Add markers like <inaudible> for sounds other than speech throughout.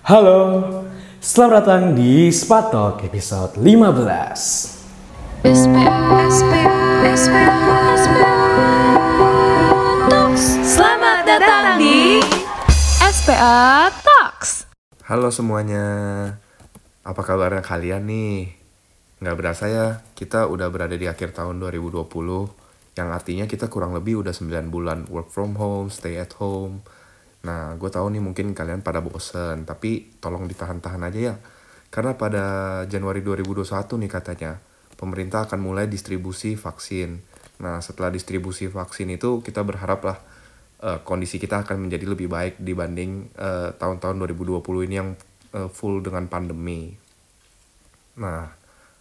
Halo, selamat datang di Spatok episode 15. Selamat datang di SPA Talks. Halo semuanya, apa kabarnya kalian nih? Nggak berasa ya, kita udah berada di akhir tahun 2020, yang artinya kita kurang lebih udah 9 bulan work from home, stay at home. Nah, gue tahu nih mungkin kalian pada bosen, tapi tolong ditahan-tahan aja ya. Karena pada Januari 2021 nih katanya, pemerintah akan mulai distribusi vaksin. Nah, setelah distribusi vaksin itu, kita berharap lah eh, kondisi kita akan menjadi lebih baik dibanding eh, tahun-tahun 2020 ini yang eh, full dengan pandemi. Nah,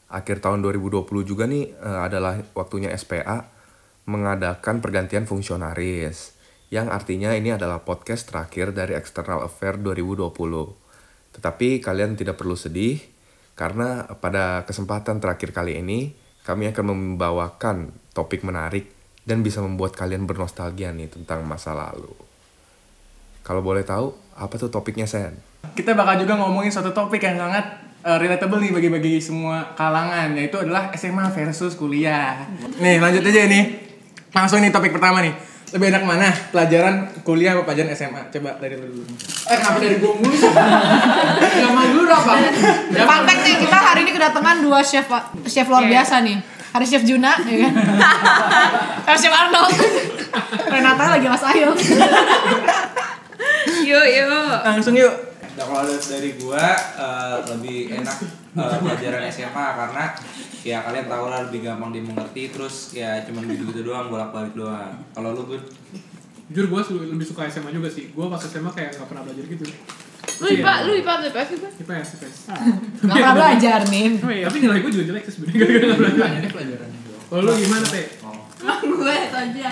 akhir tahun 2020 juga nih eh, adalah waktunya SPA mengadakan pergantian fungsionaris. Yang artinya ini adalah podcast terakhir dari External Affair 2020. Tetapi kalian tidak perlu sedih, karena pada kesempatan terakhir kali ini, kami akan membawakan topik menarik dan bisa membuat kalian bernostalgia nih tentang masa lalu. Kalau boleh tahu, apa tuh topiknya, Sen? Kita bakal juga ngomongin suatu topik yang sangat uh, relatable nih bagi-bagi semua kalangan yaitu adalah SMA versus kuliah. Nih, lanjut aja nih. Langsung nih topik pertama nih. Lebih enak mana? Pelajaran kuliah apa pelajaran SMA? Coba dari lu dulu. Eh, kenapa dari gua mulu sih? Zaman dulu apa? Fun fact nih, kita hari ini kedatangan dua chef chef luar Iya. biasa nih. Ada chef Juna, ya kan? <laughs> Ada chef Arnold. Renata lagi mas Ayu. Yuk, yuk. Langsung yuk. Nah, kalau dari gua eh, lebih enak eh, pelajaran SMA karena ya kalian tahu lah lebih gampang dimengerti terus ya cuman gitu-gitu doang bolak-balik doang. Kalau lu Bud? Jujur gue lebih suka SMA juga sih. Gue pas SMA kayak gak pernah belajar gitu. Lu IPA, lu IPA atau IPS juga? IPS, IPS. Gak pernah belajar nih. Oh iya, tapi nilai gue juga jelek sih sebenarnya gara-gara gak belajar. Kalau lu gimana, Teh? gue itu aja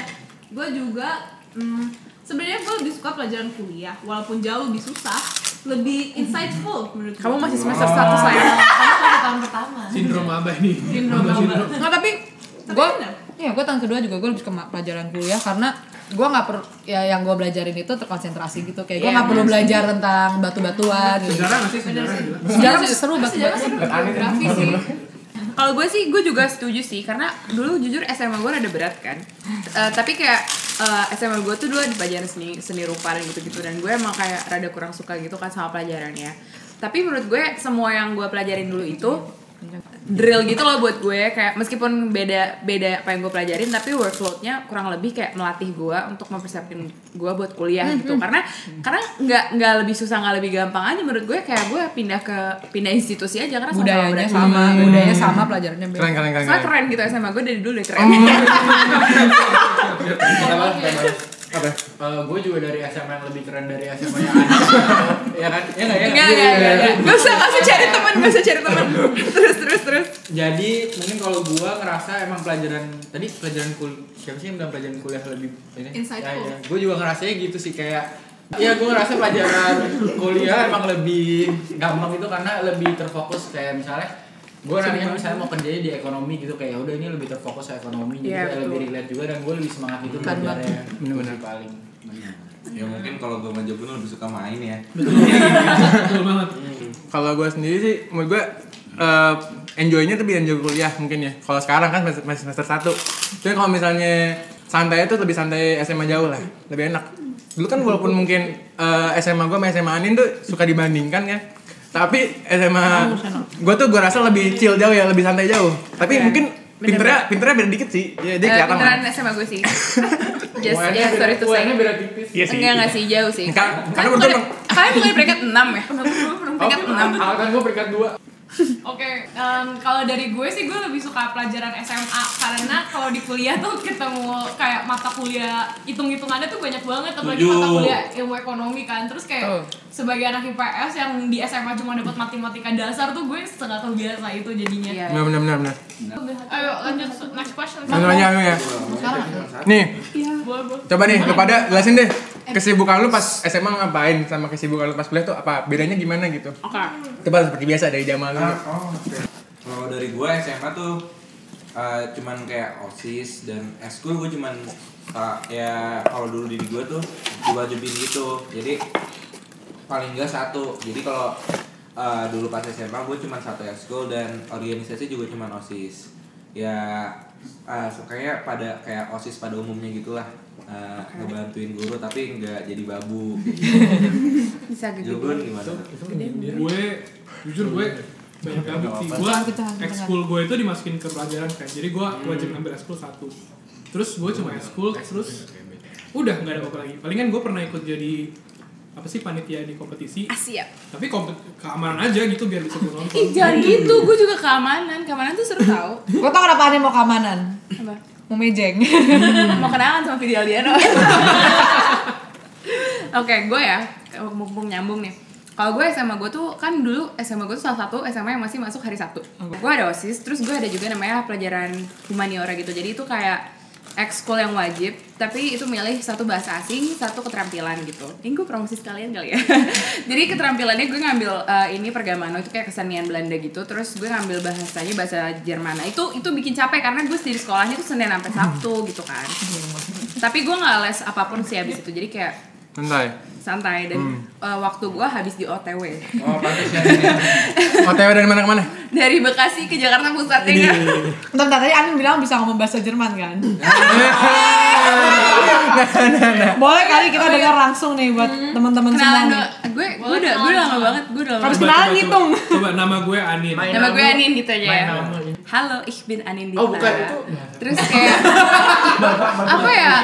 gue juga hmm, sebenarnya gue lebih suka pelajaran kuliah walaupun jauh lebih susah lebih insightful menurut Kamu masih semester satu saya. Kamu kan tahun pertama. Sindrom abah nih. Sindrom Abah sindrom. Nggak, tapi Tapi gue. Iya, gue tahun kedua juga gue lebih suka ma- pelajaran kuliah karena gue nggak perlu ya yang gue belajarin itu terkonsentrasi gitu kayak gue Iya, nggak perlu belajar tentang batu-batuan gitu. Sejarah gak sih? Sejarah. Sejarah sih seru batu-batuan. geografi sih Kalau gue sih, gue juga setuju sih Karena dulu jujur SMA gue rada berat kan. Eh, Tapi kayak eh, SMA gue tuh dulu di pelajaran seni, seni rupa dan gitu-gitu Dan gue emang kayak rada kurang suka gitu kan sama pelajarannya. Tapi menurut gue semua yang gue pelajarin dulu itu drill gitu loh buat gue kayak meskipun beda beda apa yang gue pelajarin tapi workloadnya kurang lebih kayak melatih gue untuk mempersiapkan gue buat kuliah gitu karena karena nggak nggak lebih susah nggak lebih gampang aja menurut gue kayak gue pindah ke pindah institusi aja karena Budayanya berat. sama, budayanya sama, pelajarannya beda. Keren keren keren. Keren. keren gitu SMA gue dari dulu udah keren Apa? gue juga dari SMA yang lebih keren dari SMA yang ada. <laughs> ya kan? Ya nggak ya? Enggak, enggak, enggak, enggak. Gak usah, gak usah cari teman, gak usah cari teman. <laughs> Terus, terus, terus. Jadi mungkin kalau gue ngerasa emang pelajaran tadi pelajaran kul siapa sih yang bilang pelajaran kuliah lebih ini? Insightful. Ya, ya. Gue juga ngerasanya gitu sih kayak Iya, gue ngerasa pelajaran kuliah emang lebih gampang itu karena lebih terfokus kayak misalnya gue nantinya misalnya mau kerjanya di ekonomi gitu kayak "Ya udah ini lebih terfokus ke ekonomi gitu Iya, kayak betul. lebih relate juga dan gue lebih semangat gitu Kan, belajarnya Bener-bener. Itu sih paling Ya mungkin kalau gua sama Jogja lebih suka main ya. Betul banget. Kalau gue sendiri sih, menurut gue eh, enjoynya tuh lebih enjoy kuliah mungkin ya. Kalau sekarang kan masih semester satu. Tapi kalau misalnya santai itu lebih santai SMA jauh lah, lebih enak. Dulu kan walaupun mungkin eh, SMA gue sama SMA Anin tuh suka dibandingkan ya. Tapi SMA gue tuh gue rasa lebih chill jauh ya, lebih santai jauh. Tapi Oke. mungkin pinternya pinternya beda dikit sih. Ya, dia Eh, kelihatan lah. SMA gue sih. <laughs> Just, yeah, sorry to say. UN-nya beda tipis Iya sih. Enggak, enggak sih, jauh sih. Kan- Kan karena bukan, untuk- kalian bukan peringkat 6 ya? Peringkat 6. Kan gue peringkat 2 Oke, em, kalau dari gue sih gue lebih suka pelajaran SMA karena kalau di kuliah tuh ketemu kayak mata kuliah hitung-hitungannya tuh banyak banget apalagi mata kuliah ilmu ekonomi kan. Terus kayak Tuh. sebagai anak IPS yang di SMA cuma dapat matematika dasar tuh gue setengah terbiasa itu jadinya. Iya. Benar benar benar. Ayo lanjut next question. Lanjut aja ya. Nih, boleh. Coba nih, lu pada jelasin deh kesibukan lu pas SMA ngapain sama kesibukan lu pas kuliah tuh apa bedanya gimana gitu? Oke. Coba seperti biasa dari zaman lu. Oh, oke. Kalau dari gua SMA tuh eh, cuman kayak osis dan eskul gue cuman eh, ya kalau dulu di gua tuh diwajibin gitu jadi paling enggak satu jadi kalau eh, dulu pas SMA gue cuma satu ekskul dan organisasi juga cuma osis ya uh, kayak pada kayak osis pada umumnya gitulah. Eh, ngebantuin guru tapi nggak jadi babu. <laughs> Bisa gitu. Gimana? gue jujur gue banyak gabut sih. gue ekskul gue itu dimasukin ke pelajaran kan. Jadi gue wajib ngambil ekskul satu. Terus gue cuma ekskul terus udah nggak ada apa lagi. Palingan gue pernah ikut jadi apa sih panitia di kompetisi Asia. tapi kompet keamanan aja gitu biar bisa gue nonton <laughs> Ih jangan gitu, gue juga keamanan. Keamanan tuh seru tau. <laughs> Gue tau kenapa aneh mau keamanan. Apa? Mau mejeng. <laughs> Mau kenalan sama Fidel Diano. Oke, gue ya, mumpung nyambung nih. Kalau gue SMA gue tuh kan dulu SMA gue tuh salah satu SMA yang masih masuk hari Sabtu. Gue ada OSIS, terus gue ada juga namanya pelajaran humaniora gitu. Jadi itu kayak ekskul yang wajib, tapi itu milih satu bahasa asing, satu keterampilan gitu. Ini gue promosi sekalian kali ya. <laughs> Jadi keterampilannya gue ngambil eh, ini pergamano itu kayak kesenian Belanda gitu. Terus gue ngambil bahasanya bahasa Jerman. Nah, itu itu bikin capek karena gue di sekolahnya tuh Senin sampai Sabtu gitu kan. tapi gue nggak les apa pun sih habis itu. Jadi kayak Santai. santai dan eh, waktu gue habis di OTW Oh, pantas ya. <laughs> OTW dari mana ke mana? dari Bekasi ke Jakarta Pusat ya kan? Bentar, bentar, tadi Anin bilang bisa ngomong bahasa Jerman kan? <laughs> Boleh kali kita dengar langsung nih buat teman-teman semua nih. gue gue udah gue udah lama banget gue udah. Coba, kenalan coba, ngitung. coba. coba nama gue Anin nama gue Anin gitu aja ya nama. halo ich bin Anin Dita Oh, bukan, itu. terus kayak <laughs> apa ya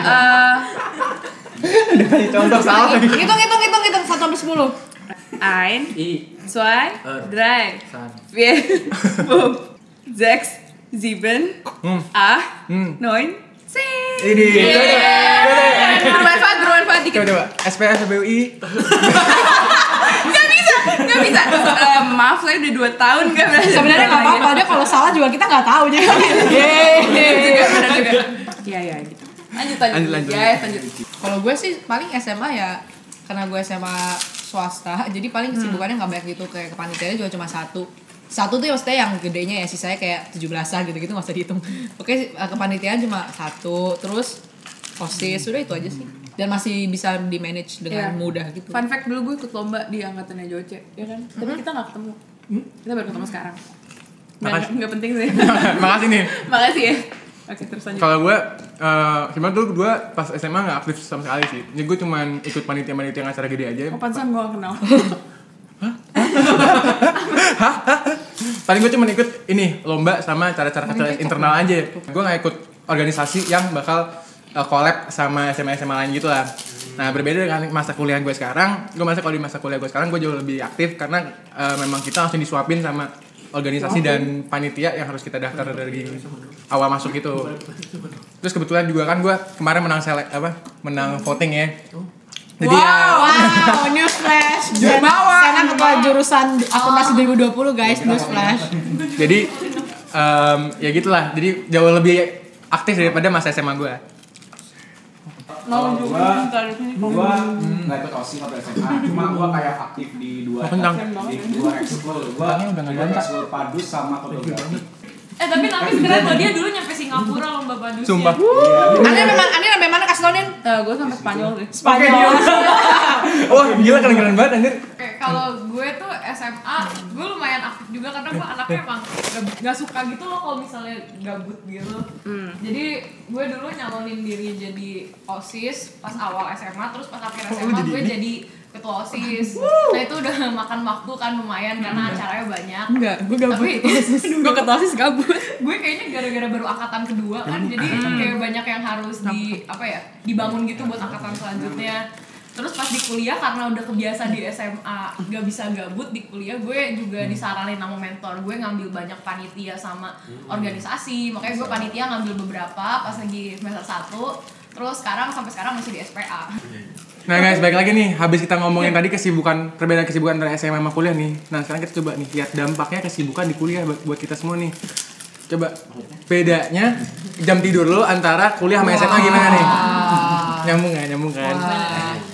eh, Contoh salah lagi. Hitung, hitung, hitung, hitung. Satu sampai sepuluh. ein I. zwei drei vier fünf sechs sieben acht neun zehn Ini. bermanfaat bermanfaat dikit Coba coba. SPS SBUI. Gak bisa, gak bisa. Eh, maaf saya udah 2 tahun gak belajar. Sebenarnya nggak apa-apa. Dia kalau salah juga kita nggak tahu. Jadi juga. Iya, iya gitu. Lanjut, lanjut. Lanjut, lanjut. Guys, lanjut. Kalau gue sih paling SMA ya karena gue SMA swasta <laughs> jadi paling kesibukannya nggak banyak gitu kayak kepanitiaannya juga cuma satu satu tuh ya maksudnya yang gedenya ya sisanya kayak 17-an gitu-gitu nggak usah dihitung <laughs> oke eh, kepanitiaan cuma satu terus osis sudah itu aja sih dan masih bisa di manage dengan Iya. mudah gitu Fun fact dulu gue ikut lomba di angkatannya Joce, ya kan? Tapi kita gak ketemu. Kita baru ketemu sekarang. Nggak, Makasih. nggak penting sih. <laughs> Makasih nih. Makasih ya. Oke, terus lanjut. Kalau gue, eh sebenarnya tuh gue pas SMA nggak aktif sama sekali sih. Jadi gue cuman ikut panitia-panitia yang acara gede aja. Oh, pantesan gue gak kenal. Paling gue cuman ikut ini lomba sama cara-cara kecil internal aja. Gue nggak ikut organisasi yang bakal uh, collab sama SMA SMA lain gitu lah. Nah berbeda dengan masa kuliah gue sekarang, gue merasa kalau di masa kuliah gue sekarang gue jauh lebih aktif karena uh, memang kita langsung disuapin sama organisasi dan panitia yang harus kita daftar dari awal masuk itu. Terus kebetulan juga kan gue kemarin menang selek apa menang voting ya. Jadi ya wow news flash dan Sena ketua jurusan akuntansi 2020 guys news flash jadi em, ya gitulah. Jadi jauh lebih aktif daripada masa SMA gue Di sini. Gua nggak ikut osis waktu SMA, cuma gua kayak aktif di dua di dua ekskul. Gua ganti. ekskul padus sama fotografi. Eh tapi Nafis keren loh, dia dulu nyampe Singapura lomba padus sumpah. Ane memang Ane sampai mana? Kasih tauin Eh, gue sampai Spanyol sih. Spanyol. <laughs> Wah gila keren keren banget anjir. Oke, kalau gue tuh SMA, gue lumayan aktif juga karena gue anaknya emang gak, gak suka gitu loh kalau misalnya gabut gitu. Jadi gue dulu nyalonin diri jadi OSIS pas awal SMA, terus pas akhir SMA gue jadi ketua OSIS. Nah itu udah <laughs> makan waktu kan lumayan karena acaranya banyak. enggak gue gabut. Tapi Gue ketua osis gabut. gue kayaknya gara-gara baru angkatan kedua kan jadi kayak banyak yang harus di apa ya dibangun gitu buat angkatan selanjutnya. Terus pas di kuliah karena udah kebiasa di SMA gak bisa gabut di kuliah gue juga disaranin sama mentor gue ngambil banyak panitia sama organisasi. Makanya gue panitia ngambil beberapa pas lagi semester 1 terus sekarang sampai sekarang masih di SPA nah guys balik lagi nih. Habis kita ngomongin tadi kesibukan perbedaan kesibukan antara SMA sama kuliah nih. Nah sekarang kita coba nih lihat dampaknya kesibukan di kuliah buat, buat kita semua nih. Coba bedanya jam tidur lo antara kuliah sama SMA gimana nih? Nyambung kan nyambung kan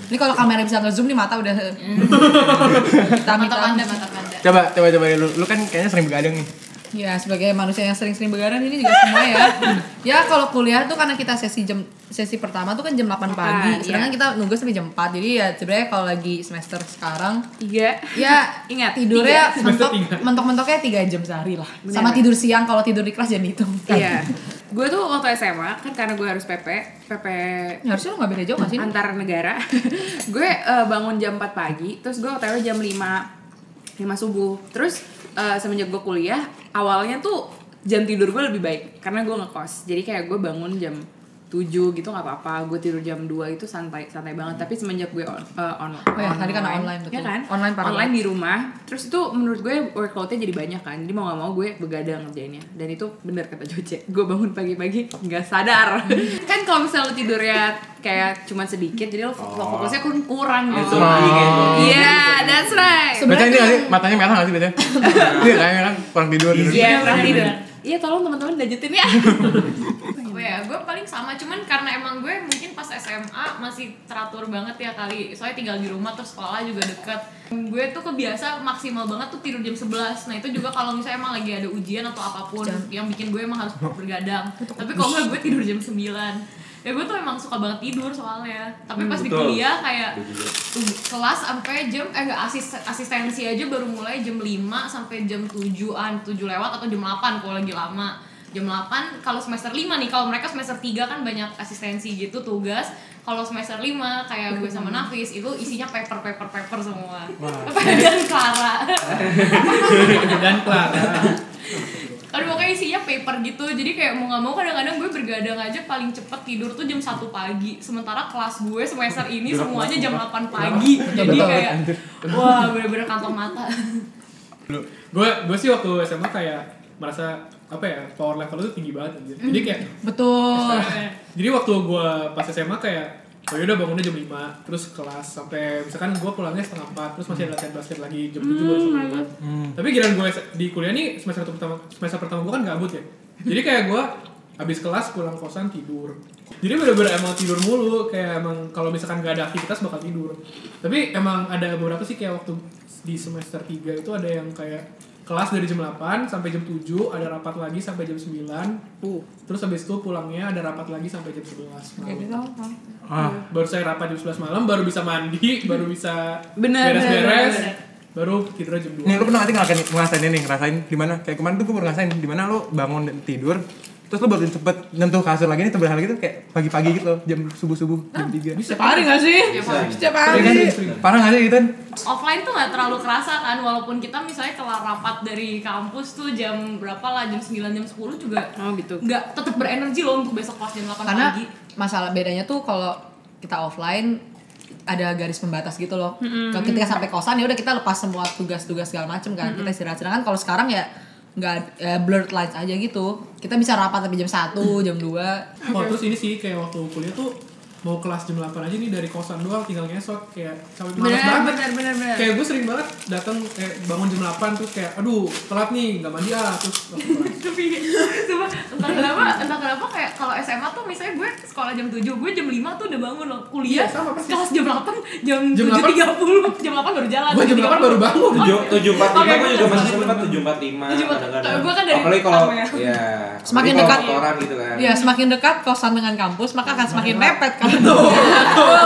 ini kalau kamera bisa nge zoom nih mata udah <laughs> kita mantap anda mantap anda coba coba coba lu lu kan kayaknya sering begadang nih Ya sebagai manusia yang sering-sering begadang ini juga semua ya. ya kalau kuliah tuh karena kita sesi jam sesi pertama tuh kan jam 8 pagi, Makan, sedangkan iya. kita nunggu sampai jam 4. Jadi ya sebenarnya kalau lagi semester sekarang Tiga. ya <laughs> Ingat, tidurnya tiga. mentok tiga. mentok-mentoknya 3 jam sehari lah. Bener. Sama tidur siang kalau tidur di kelas jangan dihitung. Iya. gue tuh waktu SMA kan karena gue harus PP, PP Ya, harusnya lu gak beda jauh gak sih? antar negara. <laughs> gue eh, bangun jam 4 pagi, terus gue OTW jam 5 5 subuh. Terus eh, semenjak gue kuliah, awalnya tuh jam tidur gue lebih baik karena gue ngekos. Jadi kayak gue bangun jam 7 gitu nggak apa-apa. Gue tidur jam 2 itu santai santai banget. Tapi semenjak gue on, eh, on Oh ya, tadi karena online, betul. Ya kan? Online parah online di rumah. Terus itu menurut gue workloadnya jadi banyak kan. Jadi mau gak mau gue begadang ngerjainnya. Dan itu bener kata Joce. Gue bangun pagi-pagi nggak sadar. <laughs> kan kalau misalnya lo tidurnya kayak cuman sedikit, jadi lo fok- fokusnya kurang kurang gitu. Iya, that's right. Baca ini nggak sih? Matanya merah nggak sih baca? <laughs> Iya kayaknya kan kurang tidur gitu. Iya, kurang tidur. Iya, tolong teman-teman lanjutin ya. <laughs> Apa ya, gue paling sama, cuman karena emang gue mungkin pas SMA masih teratur banget ya kali. Soalnya tinggal di rumah, terus sekolah juga deket. Gue tuh kebiasa maksimal banget tuh tidur jam 11 Nah itu juga kalau misalnya emang lagi ada ujian atau apa pun Yang bikin gue emang harus <laughs> bergadang. Tapi kalau nggak gue tidur jam 9 Ya gue tuh emang suka banget tidur soalnya. Tapi pas di Betul. kuliah kayak tuh, kelas sampai jam eh enggak asis, asistensi aja baru mulai jam 5 sampai jam 7-an 7 lewat atau jam 8 kalau lagi lama jam 8 kalau semester 5 nih kalau mereka semester 3 kan banyak asistensi gitu tugas. Kalau semester 5 kayak gue sama Nafis itu isinya paper paper paper semua. <laughs> Dan Clara. <laughs> Dan Clara. Aduh pokoknya isinya paper gitu. Jadi kayak mau gak mau kadang-kadang gue bergadang aja paling cepet tidur tuh jam 1 pagi. Sementara kelas gue semester ini semuanya jam 8 pagi. Jadi kayak wah bener-bener kantong mata. Gue gue sih waktu SMA kayak merasa apa ya power level itu tinggi banget anjir. Jadi kayak Betul. <laughs> jadi waktu gue pas SMA kayak oh yaudah bangunnya jam 5 terus kelas sampai misalkan gue pulangnya setengah 4 terus masih ada latihan basket lagi jam 7 baru sampai tapi giliran gue di kuliah nih semester pertama semester pertama gue kan gabut ya. Jadi kayak gue habis kelas pulang kosan tidur. Jadi bener-bener emang tidur mulu kayak emang kalau misalkan gak ada aktivitas bakal tidur. Tapi emang ada beberapa sih kayak waktu di semester 3 itu ada yang kayak kelas dari jam 8 sampai jam 7 ada rapat lagi sampai jam 9 terus habis itu pulangnya ada rapat lagi sampai jam 11 malam. Ah. baru saya rapat jam 11 malam baru bisa mandi <laughs> baru bisa Bener, beres-beres baru tidur jam 2 Nih lu pernah nanti ngerasain, ngerasain ini, ngerasain di mana? Kayak kemarin tuh gue pernah ngerasain di mana lu bangun dan tidur terus lu baru cepet nyentuh kasur lagi nih tebel gitu kayak pagi-pagi gitu loh, jam subuh-subuh jam 3 Setiap hari gak sih? Setiap hari. Parah gak sih gitu kan? offline tuh nggak terlalu kerasa kan walaupun kita misalnya kelar rapat dari kampus tuh jam berapa lah jam 9 jam 10 juga Oh gitu. nggak tetap berenergi loh untuk besok kelas jam 8 Karena pagi masalah bedanya tuh kalau kita offline ada garis pembatas gitu loh. Kalau ketika sampai kosan ya udah kita lepas semua tugas-tugas segala macem kan. Kita istirahat. Sedangkan kalau sekarang ya nggak eh, blurred lines aja gitu. Kita bisa rapat sampai jam 1, jam 2. Oh, terus ini sih kayak waktu kuliah tuh mau kelas jam 8 aja nih dari kosan doang tinggal ngesot kayak sampai malas Bener, banget bener, bener, bener. kayak gue sering banget datang kayak bangun jam 8 terus kayak aduh telat nih nggak mandi ah terus <laughs> tapi coba entah kenapa entah kenapa kayak kalau SMA tuh misalnya gue sekolah jam 7 gue jam 5 tuh udah bangun loh kuliah Iya, sama persis. kelas jam 8 jam, Jam 7.30 jam 8 baru jalan gue jam 8 baru bangun tujuh tujuh empat lima Oke, gue juga masih sempat tujuh empat lima 7.45. Gue kan dari apalagi kalau ya. ya Semakin dekat. gitu kan Ya semakin dekat kosan dengan kampus maka akan semakin mepet kan. Betul,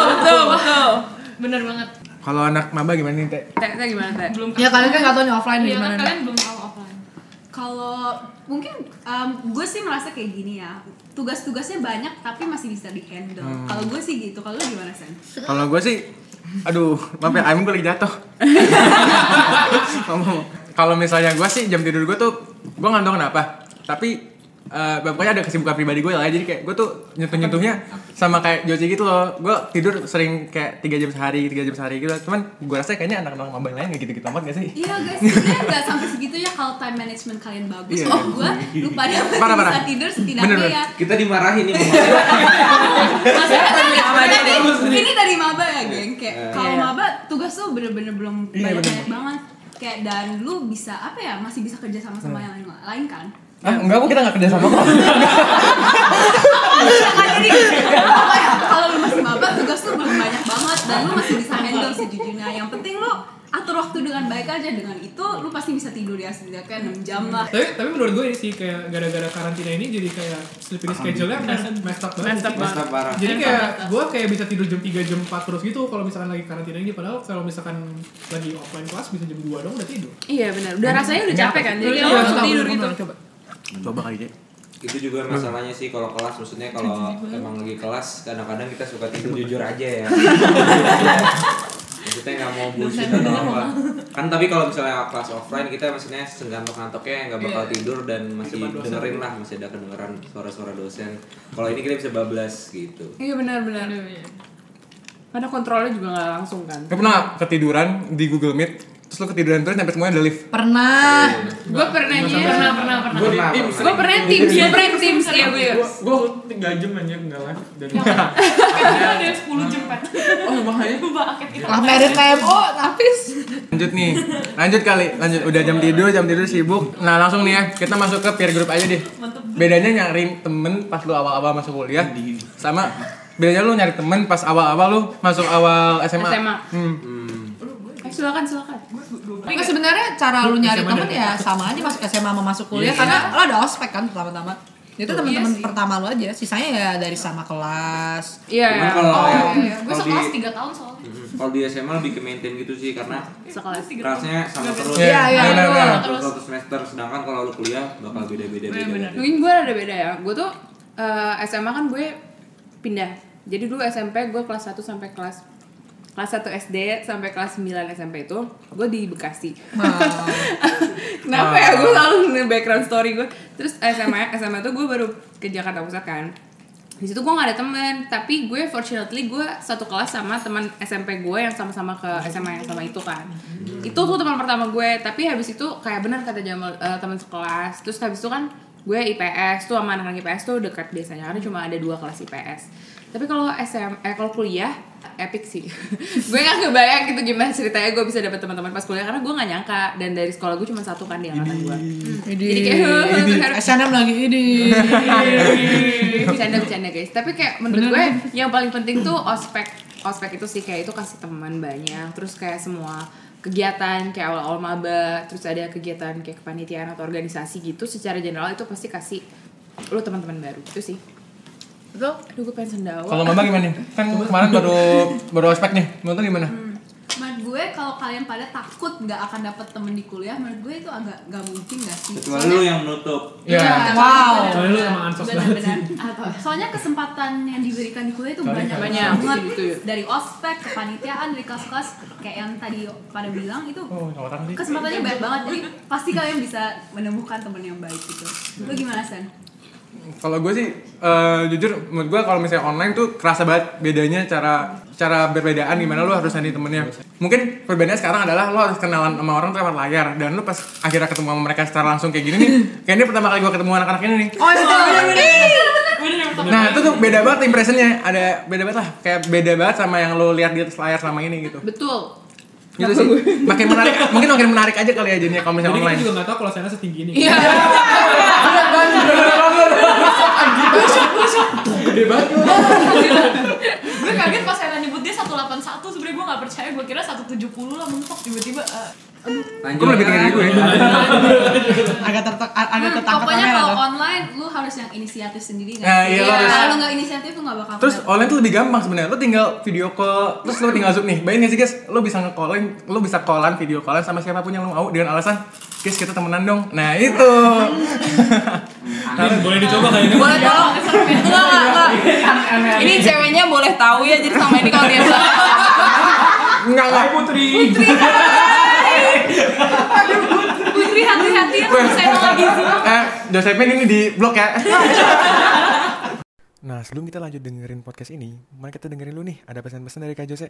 betul, betul. bener banget Kalau anak maba gimana nih, Teh? Teh, teh gimana teh? belum ya kalian kan nggak tahu nih offline Iya, gimana. kan kalian belum tahu offline Kalau mungkin um, gue sih merasa kayak gini ya tugas-tugasnya banyak tapi masih bisa di handle. Kalau gue sih gitu. Kalau lu gimana sen? Kalau gue sih, aduh, maaf ya, ayam gue lagi jatuh. <laughs> Kalau misalnya gue sih jam tidur gue tuh, gue nggak tahu kenapa. Tapi eh, pokoknya ada kesibukan pribadi gue lah. Jadi kayak gue tuh nyentuh nyentuhnya sama kayak Joci gitu loh. Gue tidur sering kayak tiga jam sehari, tiga jam sehari gitu. Cuman gue rasa kayaknya anak-anak maba yang lain gak gitu-gitu amat gak sih? Iya guys, sebenarnya nggak sampai segitu ya kalau time management kalian bagus. Iya. Oh gue lu pada masih Parah, bisa parah. tidur setidaknya Bener, bener. ya. kita dimarahin nih Maksudnya Iya, ini dari maba ya geng. Kayak Iya. kalau maba tugas tuh bener-bener belum Iya, banyak-banyak banget. Kayak dan lu bisa apa ya masih bisa kerja sama sama yang lain, lain kan? Ah, enggak, kok kita gak kerja sama kok. Iya kan kalau lu masih maba tugas tuh belum banyak banget dan lu masih bisa handle sejujurnya yang penting lu atur waktu dengan baik aja dengan itu lu pasti bisa tidur ya setidaknya 6 jam lah Tapi, tapi menurut gue ini sih kayak gara-gara karantina ini jadi kayak sleeping schedule-nya messed messed up banget. Messed up sih. parah. Jadi kayak gue kayak bisa tidur jam 3 jam 4 terus gitu kalau misalkan lagi karantina ini padahal kalau misalkan lagi offline kelas bisa jam 2 dong udah tidur. Iya benar. Udah rasanya udah capek kan. Jadi Iya, benar, tidur gitu. Coba. Coba kali deh. itu juga masalahnya sih kalau kelas maksudnya kalau emang lagi kelas kadang-kadang kita suka tidur jujur. aja ya. <laughs> Maksudnya nggak mau bullshit atau apa. Kan tapi kalau misalnya kelas offline kita maksudnya sengantok-ngantoknya nggak bakal tidur dan masih dengerin lah masih ada kedengeran suara-suara dosen. Kalau ini kita bisa bablas gitu. Iya benar benar. Karena kontrolnya juga nggak langsung kan. Pernah ketiduran di Google Meet terus lu ketiduran terus sampai semuanya ada lift Pernah. Gue pernah nih. Pernah, pernah, pernah. Gua pernah. Gue pernah tim, gue pernah tim sih ya gue. Gue 3 jam aja nggak live dan Karena ada 10 jam kan. Oh bahaya. Gue. Lah merit KMO, habis. Lanjut nih, lanjut kali, lanjut. Udah jam tidur, jam tidur sibuk. Nah langsung nih ya, kita masuk ke peer group aja deh. Bedanya nyari temen pas lu awal-awal masuk kuliah, sama bedanya lu nyari temen pas awal-awal lu masuk awal SMA. SMA. Hmm. Silakan silakan. Nggak sebenarnya cara lu nyari temen ya sama aja masuk SMA sama masuk kuliah karena lo ada ospek kan pertama-tama. Itu teman-teman pertama lu aja, sisanya ya dari sama kelas. Iya. Iya. kalau Oh, ya, iya. Gue kalau di sekelas 3 tahun soalnya. Kalau di SMA lebih ke maintain gitu sih karena Sekelas. kelasnya sama terus Iya, iya, terus satu semester sedangkan kalau lu kuliah bakal beda-beda beda. Mungkin gue ada beda ya. Gue tuh eh, SMA kan gue pindah. Jadi dulu SMP gue kelas 1 sampai kelas kelas 1 SD sampai kelas 9 SMP itu gue di Bekasi. <laughs> Kenapa ya gue selalu nge- background story gue. Terus SMA SMA tuh gue baru ke Jakarta Pusat kan. Di situ gue gak ada temen, tapi gue fortunately gue satu kelas sama teman SMP gue yang sama-sama ke SMA yang sama itu kan. Itu tuh teman pertama gue, tapi habis itu kayak benar kata Jamal eh, teman sekelas. Terus habis itu kan gue IPS tuh sama anak-anak IPS tuh dekat biasanya karena cuma ada dua kelas IPS. Tapi kalau SM eh kalau kuliah epic sih. <laughs> gue gak kebayang gitu gimana ceritanya gue bisa dapet teman-teman pas kuliah karena gue gak nyangka dan dari sekolah gue cuma satu kan di angkatan gue. Jadi, Jadi kayak SNM <laughs> lagi ini. bercanda-bercanda guys. Tapi kayak menurut gue yang paling penting tuh ospek ospek itu sih kayak itu kasih teman banyak. Terus kayak semua kegiatan kayak awal-awal maba, terus ada kegiatan kayak kepanitiaan atau organisasi gitu secara general itu pasti kasih lu teman-teman baru itu sih. Betul. Aduh gue pengen sendawa. Kalau Mama gimana nih? Kan kemarin baru baru ospek nih. Menurut lu gimana? menurut gue kalau kalian pada takut nggak akan dapet temen di kuliah menurut gue itu agak nggak mungkin gak sih Kecuali lu yang menutup. Iya. Wow. Soalnya lu emang ansos banget sih. soalnya kesempatan yang diberikan di kuliah itu banyak banyak, banget gitu ya. dari ospek kepanitiaan dari kelas-kelas kayak yang tadi pada bilang itu Oh, kesempatannya banyak banget jadi pasti kalian bisa menemukan temen yang baik gitu lu gimana sen Kalau gue sih eh, jujur menurut gue kalau misalnya online tuh kerasa banget bedanya cara cara berbedaan gimana lu harus nyari temennya. Mungkin perbedaannya sekarang adalah lo harus kenalan sama orang tuh lewat layar dan lu pas akhirnya ketemu sama mereka secara langsung kayak gini nih. kayak ini pertama kali gue ketemu anak-anak ini nih. Oh, iya, Nah itu tuh beda banget impressionnya ada beda banget lah kayak beda banget sama yang lo lihat di atas layar selama ini gitu. Betul. Gitu sih. Makin menarik, mungkin makin menarik aja kali ya jadinya kalau misalnya Jadi kita online. juga nggak tahu kalau sana setinggi ini. Iya. Gede banget gue kaget pas saya nyebut dia 181 sebenernya gue gak percaya gue kira 170 lah mentok tiba-tiba eh, Lanjut. Gue lebih tinggi dari gue. agak tertek agak Hmm, tertangkap pokoknya kalau online lu harus yang inisiatif sendiri nggak Nah, iya, lo harus- kalau lu nggak inisiatif lu nggak bakal Terus online tuh lebih gampang sebenarnya. Lo tinggal video call, terus lo tinggal zoom nih. Bayangin sih guys, lo bisa nge-callin, lo bisa callan video callan sama siapa pun yang lo mau dengan alasan, guys kita temenan dong. Nah itu. <laughs> Nah, boleh dicoba kali ini. Boleh tolong. Enggak, enggak, enggak. Ini ceweknya boleh tahu ya jadi sama ini kalau dia <laughs> Enggak enggak. Putri. Putri hati-hati ya saya lagi sih Eh, Josephine ini di blok ya. Nah, sebelum kita lanjut dengerin podcast ini, mari kita dengerin dulu nih, ada pesan-pesan dari Kak Jose.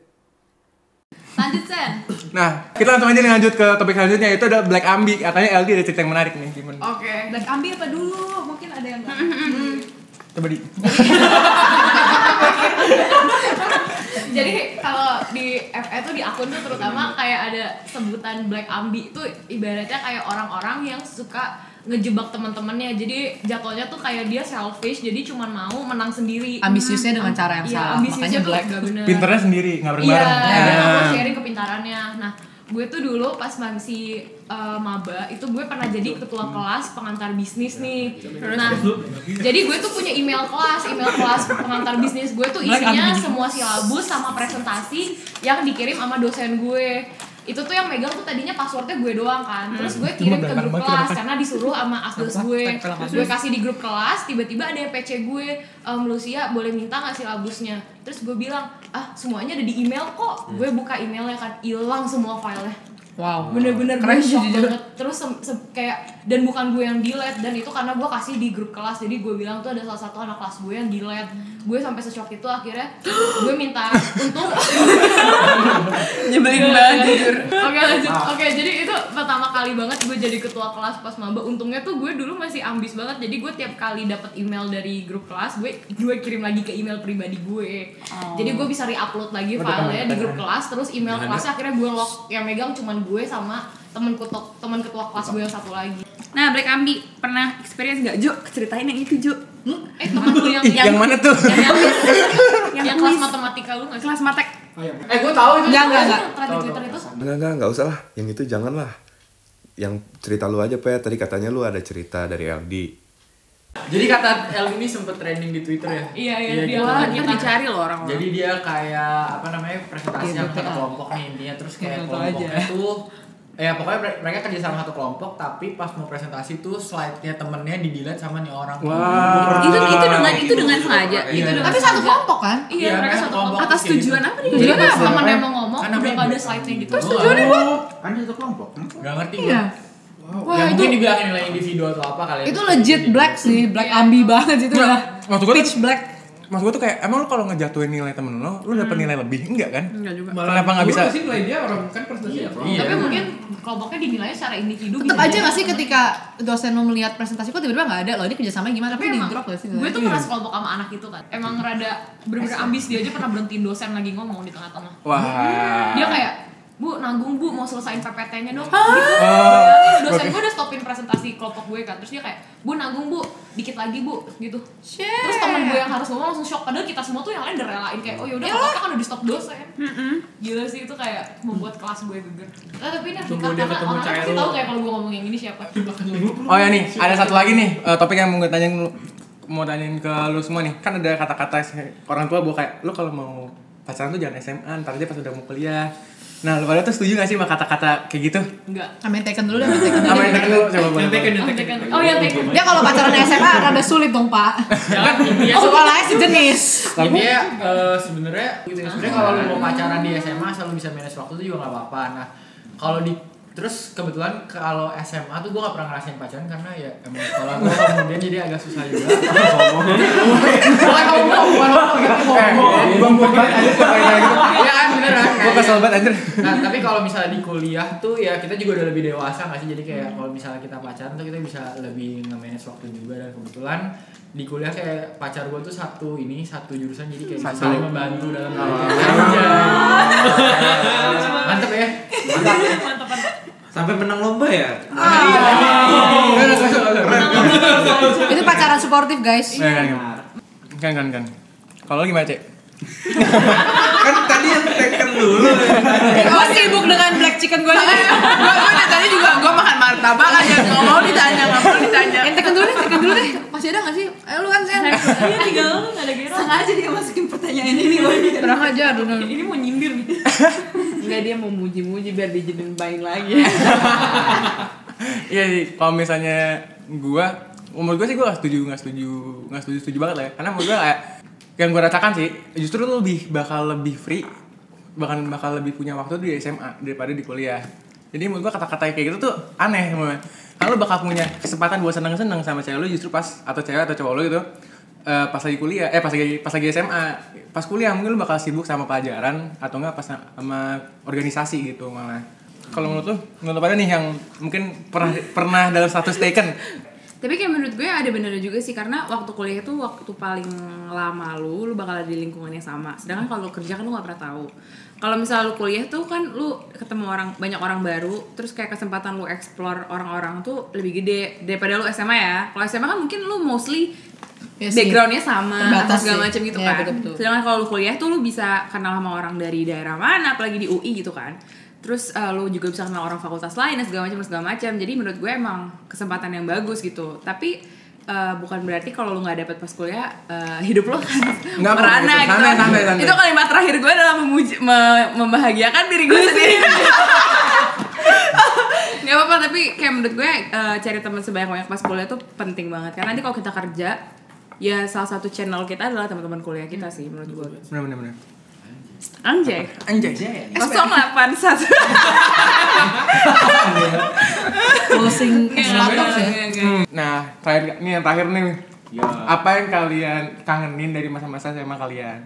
lanjut sen Nah, kita langsung aja nih lanjut ke topik selanjutnya, itu ada Black Ambi. Katanya LD ada cerita yang menarik nih, gimana? Oke. Black ambil apa dulu mungkin ada yang Coba di... <laughs> jadi kalau di FE tuh di akun tuh terutama kayak ada sebutan Black Ambi itu ibaratnya kayak orang-orang yang suka ngejebak teman-temannya jadi jatuhnya tuh kayak dia selfish jadi cuma mau menang sendiri Ambisiusnya dengan cara yang Iya, salah, makanya tuh black. Pinternya sendiri, nggak Iya, bareng-bareng. dia nggak mau Ah. sharing kepintarannya. Nah, gue tuh dulu pas masih uh, maba itu gue pernah jadi ketua kelas pengantar bisnis nih. Nah, jadi gue tuh punya email kelas, email kelas pengantar bisnis. Gue tuh isinya semua silabus sama presentasi yang dikirim sama dosen gue. Itu tuh yang megang tuh tadinya passwordnya gue doang kan. Terus gue kirim ke grup kelas karena disuruh sama asdos gue. Terus gue kasih di grup kelas, tiba-tiba ada yang PC gue, ehm, Lucia boleh minta nggak silabusnya? Terus gue bilang, ah semuanya ada di email kok. Gue buka emailnya kan, hilang semua filenya Wow. bener-bener gue shock banget terus sem- sem- kayak dan bukan gue yang delete dan itu karena gue kasih di grup kelas jadi gue bilang tuh ada salah satu anak kelas gue yang delete gue sampai sesok itu akhirnya <gasps> gue minta untuk <laughs> Nyebelin banget jujur. oke lanjut oke jadi itu pertama kali banget gue jadi ketua kelas pas maba untungnya tuh gue dulu masih ambis banget jadi gue tiap kali dapat email dari grup kelas gue gue kirim lagi ke email pribadi gue jadi gue bisa re-upload lagi filenya di grup kelas terus email kelasnya akhirnya gue lock yang megang cuman gue sama temen ketua temen ketua kelas gue yang satu lagi Nah, Black Ambi pernah experience gak Jo? Ceritain yang itu Jo. eh temen gue yang Ih, yang mana tuh? yang, Yang yang kelas kuis. matematika lu nggak sih Kelas matek. Eh gue tahu itu. Enggak, enggak, enggak. Thread di Twitter itu Enggak, enggak, enggak usah lah. Yang itu jangan lah. Yang cerita lu aja, Pe. Tadi katanya lu ada cerita dari LD. Jadi kata El ini sempet trending di Twitter ya. Iya, iya, dia gitu. Wah, Wah, ntar kita- dicari loh orang-orang. Jadi dia kayak apa namanya presentasi Iya, satu betul. kelompok nih intinya terus kayak kelompoknya aja. tuh ya pokoknya mere- mereka kerja sama satu kelompok tapi pas mau presentasi tuh slide-nya temennya di delete sama nih orang. Wah. itu itu dengan itu dengan sengaja. Iya. Itu dengan Tapi satu kelompok kan? iya mereka satu kelompok Atas tujuan apa nih? jadi Iya, pas betul. temen yang mau ngomong Kan udah ada slide-nya gitu Terus tujuannya Kan dia satu kelompok. Gak ngerti Iya. Wah, ya itu mungkin dibilangin nilai individu atau apa kali ya. itu legit black sih, black ambi banget itu Nggak, tuh- Pitch black. Maksud gue tuh kayak, emang lu kalau ngejatuhin nilai temen lo, lu dapet nilai lebih? Enggak kan? Enggak juga. Kenapa nggak bisa? sih nilai dia orang kan presentasi ya Iya. tapi mungkin kelompoknya dinilai secara individu Tetep bisa aja jadi. gak sih ketika dosen lo melihat presentasi kok tiba-tiba gak ada loh ini kerjasama gimana tapi tapi di emang drop gak sih? gue tuh pernah sekelompok sama anak itu kan emang rada bener-bener ambis dia aja pernah berhentiin dosen lagi ngomong di tengah-tengah Wah. dia kayak bu nanggung bu. Mau selesain PPT-nya dong. Gitu. Bayangin, dosen gue udah stopin presentasi kelompok gue kan. Terus dia kayak bu nanggung bu. Dikit lagi bu. Gitu. Terus temen gue yang harus ngomong langsung shock. Padahal kita semua tuh yang lain udah relain. Kayak oh yaudah apa kan udah di stop dosen gila sih itu kayak membuat kelas gue geger. Nah, tapi ini harus karena orang pasti tahu kayak kalau gue ngomong yang ini siapa. Oh ya nih, ada satu lagi nih eh, topik yang mau gue tanyain lu, mau tanyain ke lu semua nih. Kan ada kata-kata orang tua gue kayak lu kalau mau pacaran tuh jangan SMA, ntar aja pas udah mau kuliah. Nah, lu pada tuh setuju gak sih sama kata-kata kayak gitu? enggak Amin taken dulu deh, amin taken dulu. Coba boleh. taken boleh. yang oh, taken oh yang tekan Dia kalau pacaran SMA rada sulit dong pak. Kan Oh sekolahnya sejenis. Intinya eh, sebenarnya gitu ya. Sebenarnya kalau lu mau pacaran di SMA asal lu bisa manage waktu itu juga gak apa-apa. Nah, kalau di terus kebetulan kalau SMA tuh gue gak pernah ngerasain pacaran karena ya emang sekolah gue kemudian jadi agak susah juga. <laughs> Bukan ngomong, bukan ngomong, gitu, ngomong. Suka kayak gitu. Iya kan. Gue kayak- kesel banget anjir. Nah, tapi kalau misalnya di kuliah tuh ya kita juga udah lebih dewasa nggak sih? Jadi kayak kalau misalnya kita pacaran tuh kita bisa lebih nge-manage waktu juga dan kebetulan di kuliah kayak pacar gue tuh satu ini satu jurusan jadi kayak bisa Satu. saling membantu dalam Anjay. <laughs> Mantep ya. Sampai menang lomba ya? Itu pacaran suportif guys. Kan kan kan kan. Kalau lu gimana, Cek? <laughs> kan tadi yang tekan dulu. Gue sibuk dengan black chicken gue. Gue gue tadi juga gue makan martabak aja nggak mau ditanya nggak mau ditanya. Yang taken dulu deh, taken dulu deh. Masih ada gak sih? Eh lu kan Sen. iya tinggal lu nggak ada gero Sengaja dia masukin pertanyaan ini. Kurang aja dulu. ini mau nyindir nih <laughs> Enggak dia mau muji-muji biar dijadiin baik lagi. Iya sih, kalau misalnya gua umur gue sih gue gak setuju gak setuju gak setuju setuju banget lah ya. Karena menurut gue kayak yang gue rasakan sih justru lu lebih bakal lebih free bahkan bakal lebih punya waktu di SMA daripada di kuliah. Jadi menurut gue kata-kata kayak gitu tuh aneh lu bakal punya kesempatan buat seneng-seneng sama cewek lu justru pas atau cewek atau cowok lu gitu eh, pas lagi kuliah eh pas lagi pas lagi SMA pas kuliah mungkin lu bakal sibuk sama pelajaran atau enggak pas sama organisasi gitu malah kalau menurut lu menurut pada nih yang mungkin pernah pernah dalam status taken Tapi kayak menurut gue ada benernya juga sih karena waktu kuliah itu waktu paling lama lu, lu bakal ada di lingkungan yang sama. Sedangkan kalau kerja kan lu gak pernah tahu. Kalau misalnya lu kuliah tuh kan lu ketemu orang banyak orang baru, terus kayak kesempatan lu explore orang-orang tuh lebih gede daripada lu SMA ya. Kalau SMA kan mungkin lu mostly Iya sih. backgroundnya sama Terbatas segala macam gitu Iya, kan. betul-betul. Sedangkan kalau lu kuliah tuh lu bisa kenal sama orang dari daerah mana, apalagi di UI gitu kan. Terus uh, lu juga bisa kenal orang fakultas lain dan segala macam segala macam. Jadi menurut gue emang kesempatan yang bagus gitu. Tapi uh, bukan berarti kalau lu nggak dapet pas kuliah uh, <laughs> hidup lu kan Nggak, merana gitu. gitu. Santai, santai, santai. Itu kalimat terakhir gue adalah memuji, me- membahagiakan diri gue sendiri. <laughs> Gak apa-apa tapi kayak menurut gue uh, cari teman sebanyak-banyak pas kuliah tuh penting banget karena nanti kalau kita kerja ya salah satu channel kita adalah teman-teman kuliah kita sih menurut gue. Bener bener bener. Anjay. Anjay. 081 Closing Slatok ya. Hmm, Nah, terakhir ini yang terakhir nih. Apa yang kalian kangenin dari masa-masa SMA kalian?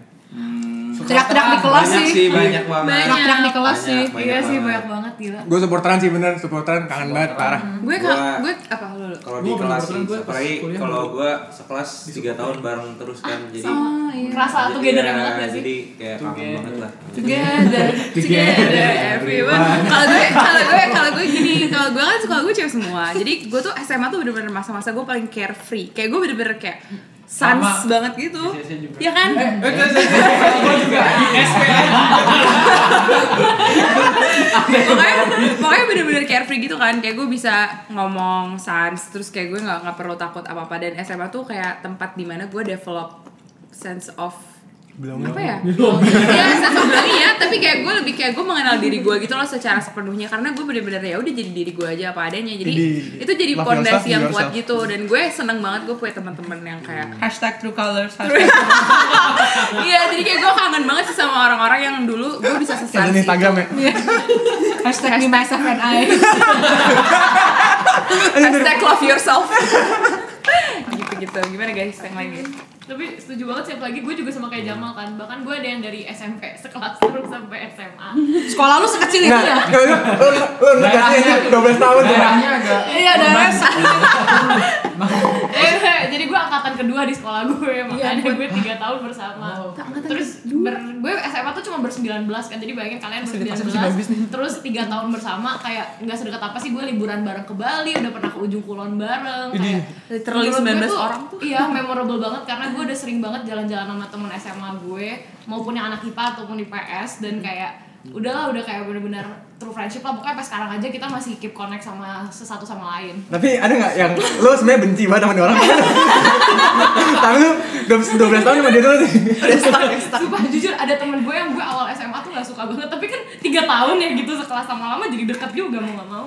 Teriak-teriak di kelas banyak sih. sih banyak banget Teriak-teriak di kelas sih. Banyak Iya sih banget. banyak banget gila. Gue supporteran sih bener, supporteran kangen banget parah. gue gue apa lu? kalau Gua di kelas sih apalagi kalau gue sekelas tiga tahun bareng terus kan jadi Oh iya. Kerasa jadi together ya, banget gak sih? jadi kayak kangen banget lah Together, <laughs> together, everyone. Kalau gue, kalau gue, kalau gue gini, kalau gue kan kalau gue cewek semua. Jadi gue tuh SMA tuh bener-bener masa-masa gue paling carefree. Kayak gue bener-bener kayak sans Sama. banget gitu. Di CC juga. Ya kan? pokoknya pokoknya bener-bener carefree gitu kan kayak gue bisa ngomong sans terus kayak gue nggak nggak perlu takut apa apa dan SMA tuh kayak tempat di mana gue develop sense of apa ya? Iya, sense of berani ya, tapi kayak gue lebih kayak gue mengenal diri gue gitu loh secara sepenuhnya karena gue bener-bener ya udah jadi diri gue aja apa adanya. Jadi Jadi, itu jadi pondasi be yang kuat yourself. gitu dan gue seneng banget gue punya teman-teman yang kayak Hashtag true colors. <laughs> Iya, jadi kayak gue kangen banget sih sama orang-orang yang dulu gue bisa sesans di Instagram ya. <laughs> Hashtag me myself and I. <laughs> Hashtag love yourself Gitu-gitu, gimana guys yang lain guys? Tapi setuju banget sih apalagi gue juga sama kayak Jamal kan. Bahkan gue ada yang dari SMP sekelas terus sampai SMA. Sekolah lu sekecil itu Nah, ya? lu lu kasih 12 tahun tuh. Daerahnya agak Iya, daerah eh, <laughs> jadi gue angkatan kedua di sekolah gue makanya gue tiga tahun bersama. Terus ber, gue SMA tuh cuma bersembilan belas kan. Jadi bayangin kalian bersembilan belas. Terus tiga tahun bersama kayak nggak sedekat apa sih gue liburan bareng ke Bali, udah pernah ke ujung kulon bareng. Kayak, Literally menurut gue 19 tuh, orang tuh. Iya, memorable banget karena gue udah sering banget jalan-jalan sama temen SMA gue maupun yang anak IPA ataupun IPS dan kayak udahlah udah kayak bener-bener true friendship lah. Pokoknya sampai sekarang aja kita masih keep connect sama sesatu sama lain. Tapi ada nggak yang lu sebenarnya benci banget sama orang? <laughs> Tapi lu 12 12 tahun sama dia dulu sih. Sumpah jujur ada temen gue yang gue awal SMA tuh gak suka banget. Tapi kan tiga tahun ya gitu sekelas lama-lama jadi dekat juga mau gak mau.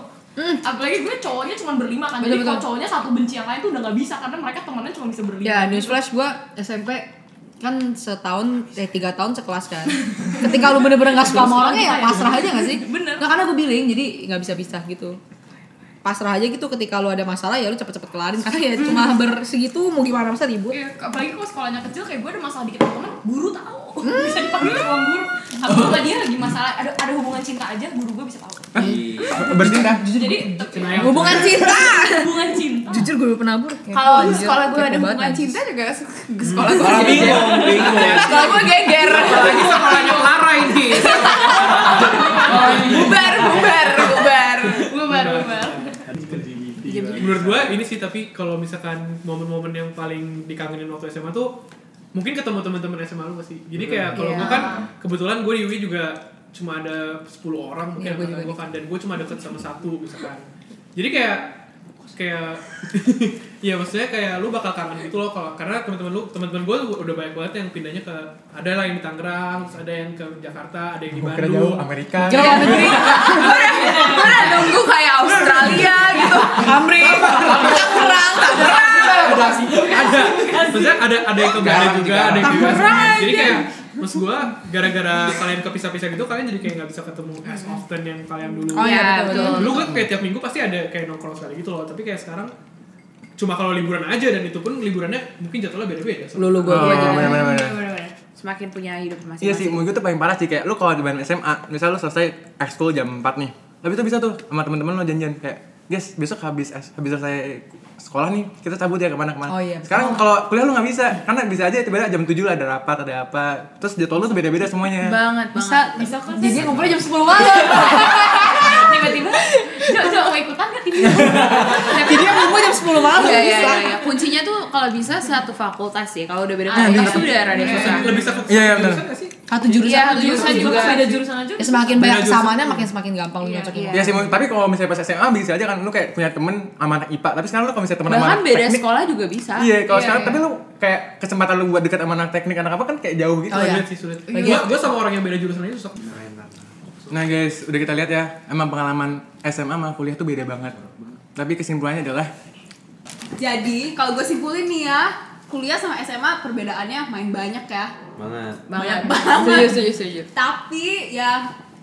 Apalagi gue cowoknya cuma berlima kan. Jadi Betul, kalau betul. cowoknya satu benci yang lain tuh udah gak bisa Karena mereka temennya cuma bisa berlima. Ya, newsflash gue SMP kan setahun eh tiga tahun sekelas kan. Ketika lu bener-bener gak suka sama orangnya ya pasrah aja gak sih? Bener. Nggak, karena gue biling jadi nggak bisa pisah gitu. Pasrah aja gitu ketika lu ada masalah ya lu cepet-cepet kelarin. Karena ya cuma bersegitu mau gimana masa ribut? Iya, apalagi kalau sekolahnya kecil kayak gue ada masalah dikit sama temen Guru tahu Bisa dipanggil ruang guru Atau kalau dia lagi masalah ada ada hubungan cinta. Aja guru gue bisa tahu Bercinta. Jadi hubungan cinta hubungan cinta jujur gue penabur Kalau sekolah gue ada hubungan cinta juga ke sekolah gue. Bingung bingung Sekolah gue geger. Lagi sekolahnya Clara ini. Bubar, bubar, bubar. Bubar bubar. Menurut gue ini sih tapi kalau misalkan momen-momen yang paling dikangenin waktu SMA tuh mungkin ketemu teman-teman SMA lu pasti. Jadi kayak kalau gue Iya. kan kebetulan gue di UI juga cuma ada 10 orang mungkin angkatan juga gue kan dan gue cuma deket sama satu misalkan. Jadi kayak kayak <laughs> ya maksudnya kayak lu bakal kangen gitu loh kalau karena teman-teman lu teman-teman gue udah banyak banget yang pindahnya ke ada lah yang di Tangerang terus ada yang ke Jakarta ada yang di Gua kira jauh Bandung Amerika. jauh negeri Gue udah nunggu kayak Australia gitu Amri Tangerang, Tangerang ada maksudnya ada ada yang ke Bali Garang juga juga. ada yang Tangerang jadi kayak maksud gua gara-gara kalian kepisah-pisah gitu kalian jadi kayak nggak bisa ketemu as often yang kalian dulu. Oh, iya, betul, betul. dulu gue kayak tiap minggu pasti ada kayak nongkrong sekali gitu loh. Tapi kayak sekarang cuma kalau liburan aja dan itu pun liburannya mungkin jadwalnya beda-beda. Lulu gue Oh, gue aja. Semakin punya hidup Iya masing-masing sih, menurut gue tuh paling parah sih kayak lu kalau di SMA, misal lu selesai ekskul jam 4 nih. Tapi itu bisa tuh sama teman-teman lo janjian kayak guys besok habis habis selesai sekolah nih kita cabut ya ke mana-kemana. Oh, iya. Sekarang kalau kuliah lu nggak bisa, karena bisa aja tiba-tiba jam 7 lah ada rapat, ada apa. Terus jadwal lu tuh beda-beda semuanya. banget Bisa, banget Bisa kan? Jadi ngumpulnya jam 10 malam. <laughs> tiba-tiba Jok mau ikutan gak TV? Jadi yang ngumpul jam 10 malam Iya, iya, bisa. iya, iya. Kuncinya tuh kalau bisa satu fakultas sih. Kalau udah beda Ah, iya. fakultas tuh udah rada susah. lebih satu Iya, iya, benar. Satu jurusan. Iya, satu jurusan juga. Beda jurusan aja. Ya semakin banyak kesamaannya makin semakin gampang lu Iya, nyocokin. iya. Ya sih, tapi kalau misalnya pas SMA bisa aja kan lu kayak punya temen sama anak IPA, tapi sekarang lu kalau misalnya temen sama Bahkan anak beda teknik, sekolah juga bisa. Iya, kalau Iya, sekarang iya. tapi lu kayak kesempatan lu buat dekat sama anak teknik anak apa kan kayak jauh gitu. Oh, iya. Sih sulit. Lagi- Gue gue sama orang yang beda jurusan aja susah. Nah guys, udah kita lihat ya, emang pengalaman SMA sama kuliah tuh beda banget. Tapi kesimpulannya adalah Jadi kalau gue simpulin nih ya, kuliah sama SMA perbedaannya main banyak ya. Banget. Banyak Banget. banget. Setuju, setuju, setuju. Tapi ya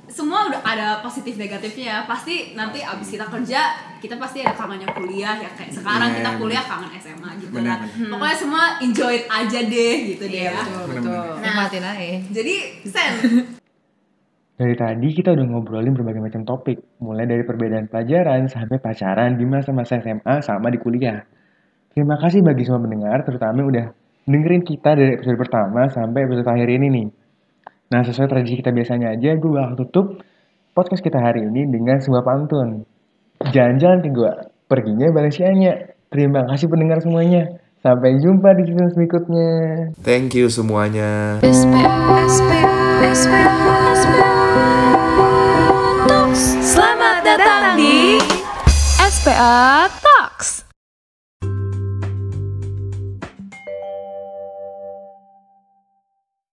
semua udah ada positif negatifnya ya. Pasti nanti abis kita kerja, kita pasti ada kangennya kuliah ya kayak sekarang Iya, kita bener. kuliah kangen SMA gitu Bener, kan. Pokoknya semua enjoy it aja deh gitu deh Iya, ya. betul, betul. Nikmatin aja. Jadi Sen, <laughs> Dari tadi kita udah ngobrolin berbagai macam topik, mulai dari perbedaan pelajaran sampai pacaran di masa-masa SMA sama di kuliah. Terima kasih bagi semua pendengar, terutama udah dengerin kita dari episode pertama sampai episode akhir ini nih. Nah, sesuai tradisi kita biasanya aja, gue bakal tutup podcast kita hari ini dengan sebuah pantun. Jalan-jalan ke gua, perginya Balenciaga. Terima kasih pendengar semuanya. Sampai jumpa di season berikutnya. Thank you semuanya. Selamat datang di SPA